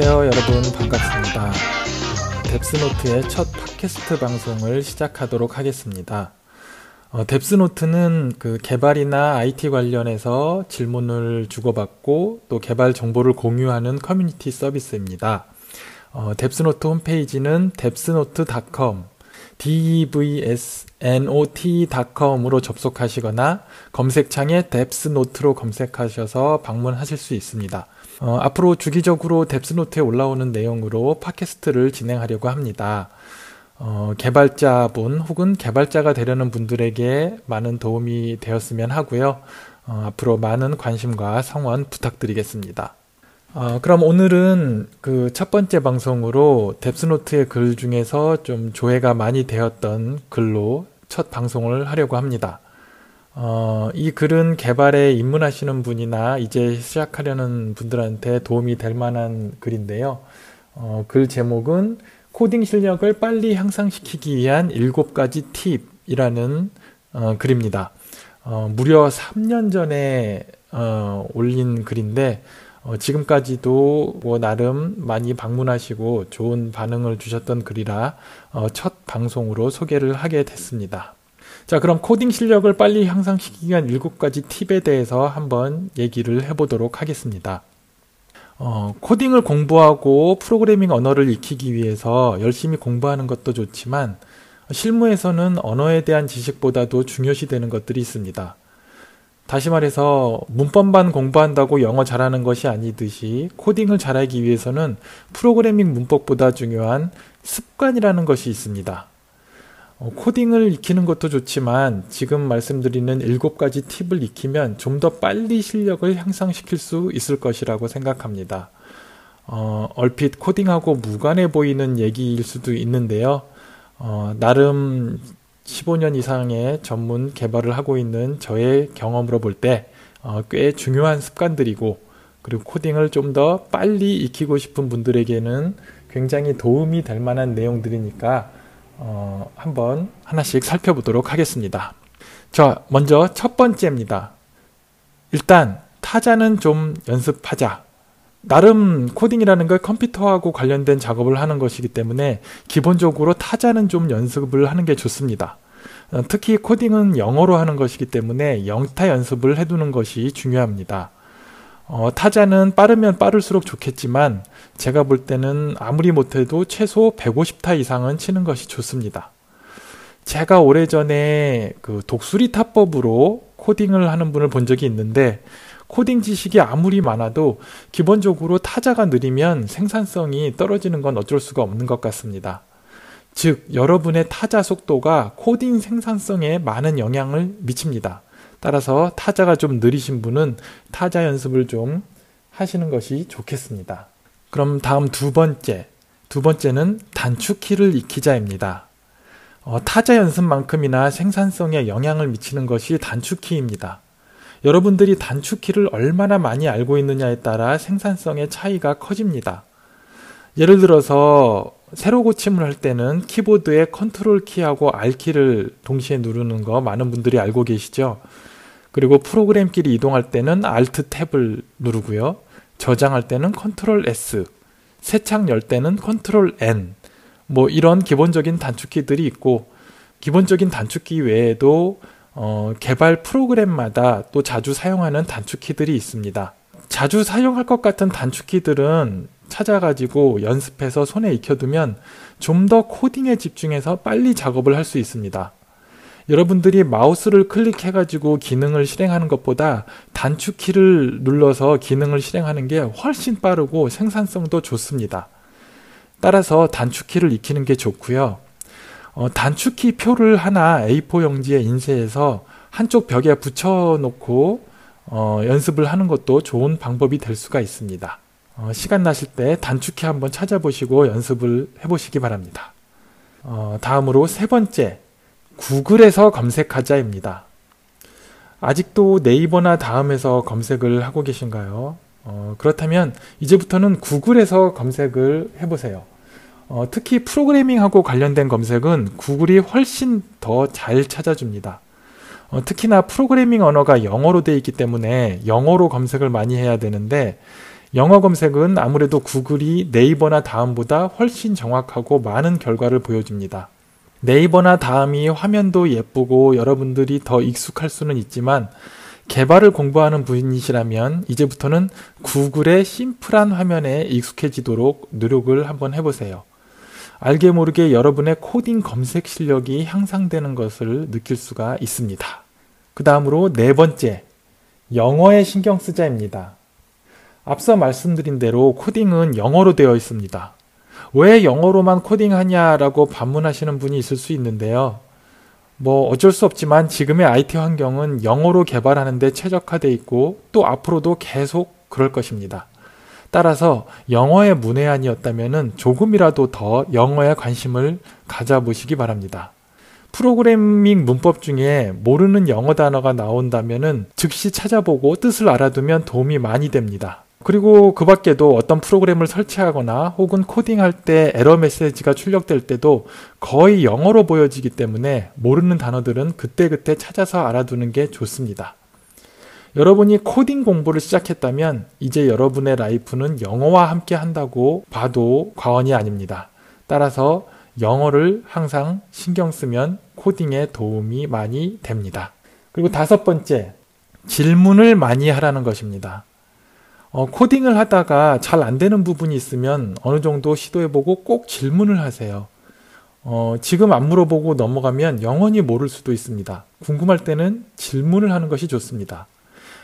안녕하세요 여러분 반갑습니다. 어, DevsNote의 첫 팟캐스트 방송을 시작하도록 하겠습니다. 어, DevsNote는 그 개발이나 IT 관련해서 질문을 주고받고 또 개발 정보를 공유하는 커뮤니티 서비스입니다. 어, DevsNote 홈페이지는 devsnote.com devsnote.com으로 접속하시거나 검색창에 DevsNote로 검색하셔서 방문하실 수 있습니다. 어, 앞으로 주기적으로 뎁스노트에 올라오는 내용으로 팟캐스트를 진행하려고 합니다. 어, 개발자분 혹은 개발자가 되려는 분들에게 많은 도움이 되었으면 하고요. 어, 앞으로 많은 관심과 성원 부탁드리겠습니다. 어, 그럼 오늘은 그 첫 번째 방송으로 뎁스노트의 글 중에서 좀 조회가 많이 되었던 글로 첫 방송을 하려고 합니다. 어, 이 글은 개발에 입문하시는 분이나 이제 시작하려는 분들한테 도움이 될 만한 글인데요. 어, 글 제목은 코딩 실력을 빨리 향상시키기 위한 7가지 팁이라는 어, 글입니다. 어, 무려 3년 전에 어, 올린 글인데 어, 지금까지도 뭐 나름 많이 방문하시고 좋은 반응을 주셨던 글이라 어, 첫 방송으로 소개를 하게 됐습니다. 자, 그럼 코딩 실력을 빨리 향상시키기 위한 7가지 팁에 대해서 한번 얘기를 해보도록 하겠습니다. 어, 코딩을 공부하고 프로그래밍 언어를 익히기 위해서 열심히 공부하는 것도 좋지만 실무에서는 언어에 대한 지식보다도 중요시 되는 것들이 있습니다. 다시 말해서 문법만 공부한다고 영어 잘하는 것이 아니듯이 코딩을 잘하기 위해서는 프로그래밍 문법보다 중요한 습관이라는 것이 있습니다. 어, 코딩을 익히는 것도 좋지만 지금 말씀드리는 일곱 가지 팁을 익히면 좀 더 빨리 실력을 향상시킬 수 있을 것이라고 생각합니다. 어, 얼핏 코딩하고 무관해 보이는 얘기일 수도 있는데요. 어, 나름 15년 이상의 전문 개발을 하고 있는 저의 경험으로 볼 때꽤 어, 중요한 습관들이고 그리고 코딩을 좀 더 빨리 익히고 싶은 분들에게는 굉장히 도움이 될 만한 내용들이니까 어, 한번 하나씩 살펴보도록 하겠습니다. 자, 먼저 첫 번째입니다. 일단 타자는 좀 연습하자. 나름 코딩이라는 걸 컴퓨터하고 관련된 작업을 하는 것이기 때문에 기본적으로 타자는 좀 연습을 하는 게 좋습니다. 어, 특히 코딩은 영어로 하는 것이기 때문에 영타 연습을 해두는 것이 중요합니다. 어, 타자는 빠르면 빠를수록 좋겠지만 제가 볼 때는 아무리 못해도 최소 150타 이상은 치는 것이 좋습니다. 제가 오래전에 그 독수리 타법으로 코딩을 하는 분을 본 적이 있는데 코딩 지식이 아무리 많아도 기본적으로 타자가 느리면 생산성이 떨어지는 건 어쩔 수가 없는 것 같습니다. 즉, 여러분의 타자 속도가 코딩 생산성에 많은 영향을 미칩니다. 따라서 타자가 좀 느리신 분은 타자 연습을 좀 하시는 것이 좋겠습니다. 그럼 다음 두 번째. 두 번째는 단축키를 익히자입니다. 어, 타자 연습만큼이나 생산성에 영향을 미치는 것이 단축키입니다. 여러분들이 단축키를 얼마나 많이 알고 있느냐에 따라 생산성의 차이가 커집니다. 예를 들어서 새로 고침을 할 때는 키보드의 컨트롤 키하고 R 키를 동시에 누르는 거 많은 분들이 알고 계시죠? 그리고 프로그램끼리 이동할 때는 Alt 탭을 누르고요. 저장할 때는 컨트롤 S, 새 창 열 때는 컨트롤 N. 뭐 이런 기본적인 단축키들이 있고 기본적인 단축키 외에도 어, 개발 프로그램마다 또 자주 사용하는 단축키들이 있습니다. 자주 사용할 것 같은 단축키들은 찾아가지고 연습해서 손에 익혀두면 좀 더 코딩에 집중해서 빨리 작업을 할 수 있습니다. 여러분들이 마우스를 클릭해가지고 기능을 실행하는 것보다 단축키를 눌러서 기능을 실행하는 게 훨씬 빠르고 생산성도 좋습니다. 따라서 단축키를 익히는 게 좋고요. 어, 단축키 표를 하나 A4 용지에 인쇄해서 한쪽 벽에 붙여놓고 어, 연습을 하는 것도 좋은 방법이 될 수가 있습니다. 어, 시간 나실 때 단축키 한번 찾아보시고 연습을 해보시기 바랍니다. 어, 다음으로 세 번째, 구글에서 검색하자입니다. 아직도 네이버나 다음에서 검색을 하고 계신가요? 어, 그렇다면 이제부터는 구글에서 검색을 해보세요. 어, 특히 프로그래밍하고 관련된 검색은 구글이 훨씬 더 잘 찾아줍니다. 어, 특히나 프로그래밍 언어가 영어로 되어 있기 때문에 영어로 검색을 많이 해야 되는데 영어 검색은 아무래도 구글이 네이버나 다음보다 훨씬 정확하고 많은 결과를 보여줍니다. 네이버나 다음이 화면도 예쁘고 여러분들이 더 익숙할 수는 있지만 개발을 공부하는 분이시라면 이제부터는 구글의 심플한 화면에 익숙해지도록 노력을 한번 해보세요. 알게 모르게 여러분의 코딩 검색 실력이 향상되는 것을 느낄 수가 있습니다. 그 다음으로 네 번째, 영어에 신경 쓰자입니다. 앞서 말씀드린 대로 코딩은 영어로 되어 있습니다. 왜 영어로만 코딩하냐라고 반문하시는 분이 있을 수 있는데요. 뭐 어쩔 수 없지만 지금의 IT 환경은 영어로 개발하는데 최적화되어 있고 또 앞으로도 계속 그럴 것입니다. 따라서 영어의 문외한이었다면 조금이라도 더 영어에 관심을 가져보시기 바랍니다. 프로그래밍 문법 중에 모르는 영어 단어가 나온다면 즉시 찾아보고 뜻을 알아두면 도움이 많이 됩니다. 그리고 그 밖에도 어떤 프로그램을 설치하거나 혹은 코딩할 때 에러 메시지가 출력될 때도 거의 영어로 보여지기 때문에 모르는 단어들은 그때그때 찾아서 알아두는 게 좋습니다. 여러분이 코딩 공부를 시작했다면 이제 여러분의 라이프는 영어와 함께 한다고 봐도 과언이 아닙니다. 따라서 영어를 항상 신경 쓰면 코딩에 도움이 많이 됩니다. 그리고 다섯 번째, 질문을 많이 하라는 것입니다. 어, 코딩을 하다가 잘 안 되는 부분이 있으면 어느 정도 시도해보고 꼭 질문을 하세요. 어, 지금 안 물어보고 넘어가면 영원히 모를 수도 있습니다. 궁금할 때는 질문을 하는 것이 좋습니다.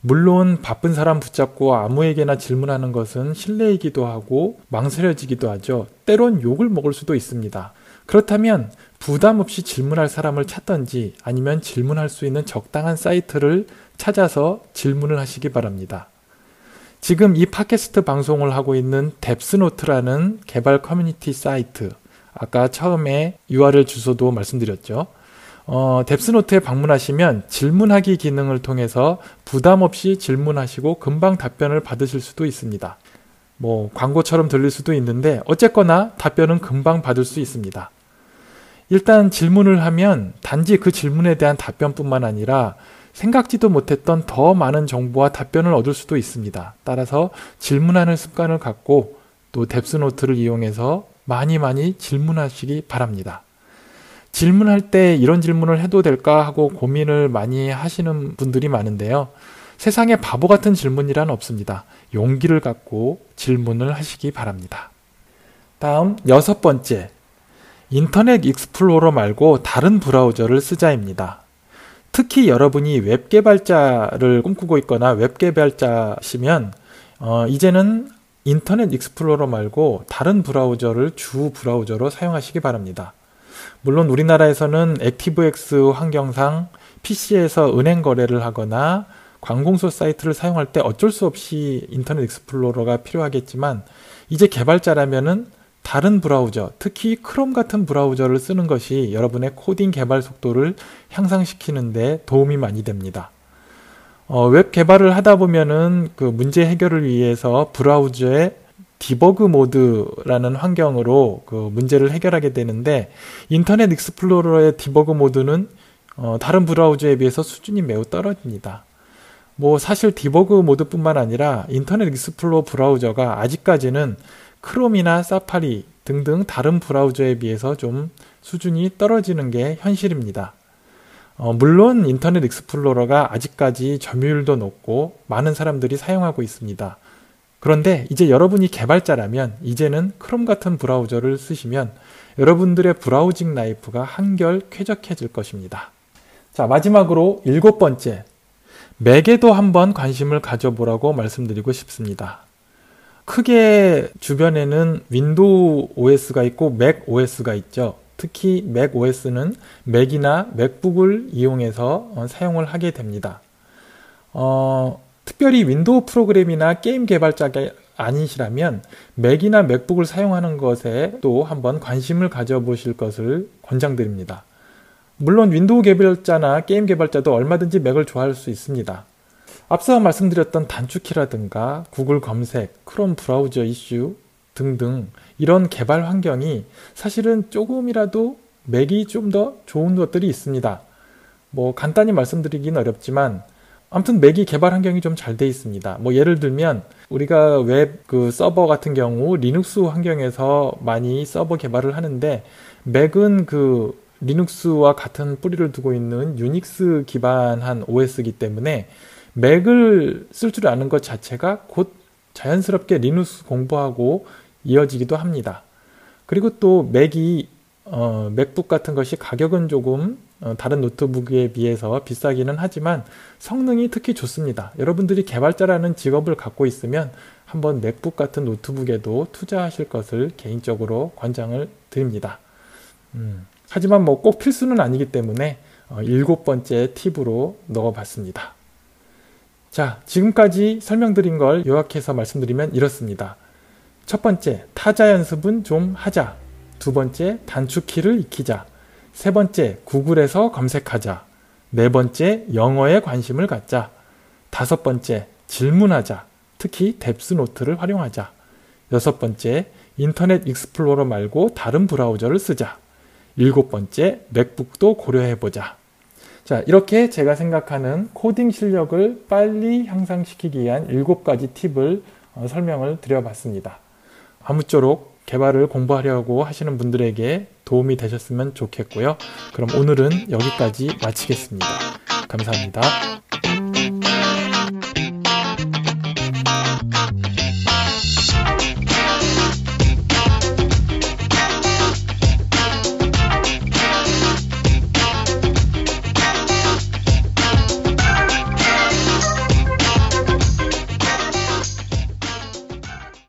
물론 바쁜 사람 붙잡고 아무에게나 질문하는 것은 실례이기도 하고 망설여지기도 하죠. 때론 욕을 먹을 수도 있습니다. 그렇다면 부담 없이 질문할 사람을 찾던지 아니면 질문할 수 있는 적당한 사이트를 찾아서 질문을 하시기 바랍니다. 지금 이 팟캐스트 방송을 하고 있는 DevsNote라는 개발 커뮤니티 사이트 아까 처음에 URL 주소도 말씀드렸죠. 어, DevsNote에 방문하시면 질문하기 기능을 통해서 부담 없이 질문하시고 금방 답변을 받으실 수도 있습니다. 뭐 광고처럼 들릴 수도 있는데 어쨌거나 답변은 금방 받을 수 있습니다. 일단 질문을 하면 단지 그 질문에 대한 답변뿐만 아니라 생각지도 못했던 더 많은 정보와 답변을 얻을 수도 있습니다. 따라서 질문하는 습관을 갖고 또 뎁스노트를 이용해서 많이 많이 질문하시기 바랍니다. 질문할 때 이런 질문을 해도 될까 하고 고민을 많이 하시는 분들이 많은데요. 세상에 바보 같은 질문이란 없습니다. 용기를 갖고 질문을 하시기 바랍니다. 다음 여섯 번째. 인터넷 익스플로러 말고 다른 브라우저를 쓰자입니다. 특히 여러분이 웹 개발자를 꿈꾸고 있거나 웹 개발자시면 어, 이제는 인터넷 익스플로러 말고 다른 브라우저를 주 브라우저로 사용하시기 바랍니다. 물론 우리나라에서는 액티브엑스 환경상 PC에서 은행 거래를 하거나 관공서 사이트를 사용할 때 어쩔 수 없이 인터넷 익스플로러가 필요하겠지만 이제 개발자라면은 다른 브라우저, 특히 크롬 같은 브라우저를 쓰는 것이 여러분의 코딩 개발 속도를 향상시키는데 도움이 많이 됩니다. 어, 웹 개발을 하다 보면은 그 문제 해결을 위해서 브라우저의 디버그 모드라는 환경으로 그 문제를 해결하게 되는데 인터넷 익스플로러의 디버그 모드는 어, 다른 브라우저에 비해서 수준이 매우 떨어집니다. 뭐 사실 디버그 모드뿐만 아니라 인터넷 익스플로러 브라우저가 아직까지는 크롬이나 사파리 등등 다른 브라우저에 비해서 좀 수준이 떨어지는 게 현실입니다. 어, 물론 인터넷 익스플로러가 아직까지 점유율도 높고 많은 사람들이 사용하고 있습니다. 그런데 이제 여러분이 개발자라면 이제는 크롬 같은 브라우저를 쓰시면 여러분들의 browsing life가 한결 쾌적해질 것입니다. 자, 마지막으로 일곱 번째. 맥에도 한번 관심을 가져보라고 말씀드리고 싶습니다. 크게 주변에는 윈도우 OS가 있고 맥 OS가 있죠. 특히 맥 OS는 맥이나 맥북을 이용해서 어, 사용을 하게 됩니다. 어, 특별히 윈도우 프로그램이나 게임 개발자가 아니시라면 맥이나 맥북을 사용하는 것에 또 한번 관심을 가져보실 것을 권장드립니다. 물론 윈도우 개발자나 게임 개발자도 얼마든지 맥을 좋아할 수 있습니다. 앞서 말씀드렸던 단축키라든가 구글 검색, 크롬 브라우저 이슈 등등 이런 개발 환경이 사실은 조금이라도 맥이 좀 더 좋은 것들이 있습니다. 뭐 간단히 말씀드리긴 어렵지만 아무튼 맥이 개발 환경이 좀 잘 돼 있습니다. 뭐 예를 들면 우리가 웹 그 서버 같은 경우 리눅스 환경에서 많이 서버 개발을 하는데 맥은 그 리눅스와 같은 뿌리를 두고 있는 유닉스 기반한 OS이기 때문에 맥을 쓸 줄 아는 것 자체가 곧 자연스럽게 리눅스 공부하고 이어지기도 합니다. 그리고 또 맥이 어, 맥북 같은 것이 가격은 조금 어, 다른 노트북에 비해서 비싸기는 하지만 성능이 특히 좋습니다. 여러분들이 개발자라는 직업을 갖고 있으면 한번 맥북 같은 노트북에도 투자하실 것을 개인적으로 권장을 드립니다. 음, 하지만 뭐 꼭 필수는 아니기 때문에 어, 일곱 번째 팁으로 넣어봤습니다. 자, 지금까지 설명드린 걸 요약해서 말씀드리면 이렇습니다. 첫 번째, 타자 연습은 좀 하자. 두 번째, 단축키를 익히자. 세 번째, 구글에서 검색하자. 네 번째, 영어에 관심을 갖자. 다섯 번째, 질문하자. 특히 DevsNote를 활용하자. 여섯 번째, 인터넷 익스플로러 말고 다른 브라우저를 쓰자. 일곱 번째, 맥북도 고려해보자. 자, 이렇게 제가 생각하는 코딩 실력을 빨리 향상시키기 위한 일곱 가지 팁을 어, 설명을 드려봤습니다. 아무쪼록 개발을 공부하려고 하시는 분들에게 도움이 되셨으면 좋겠고요. 그럼 오늘은 여기까지 마치겠습니다. 감사합니다.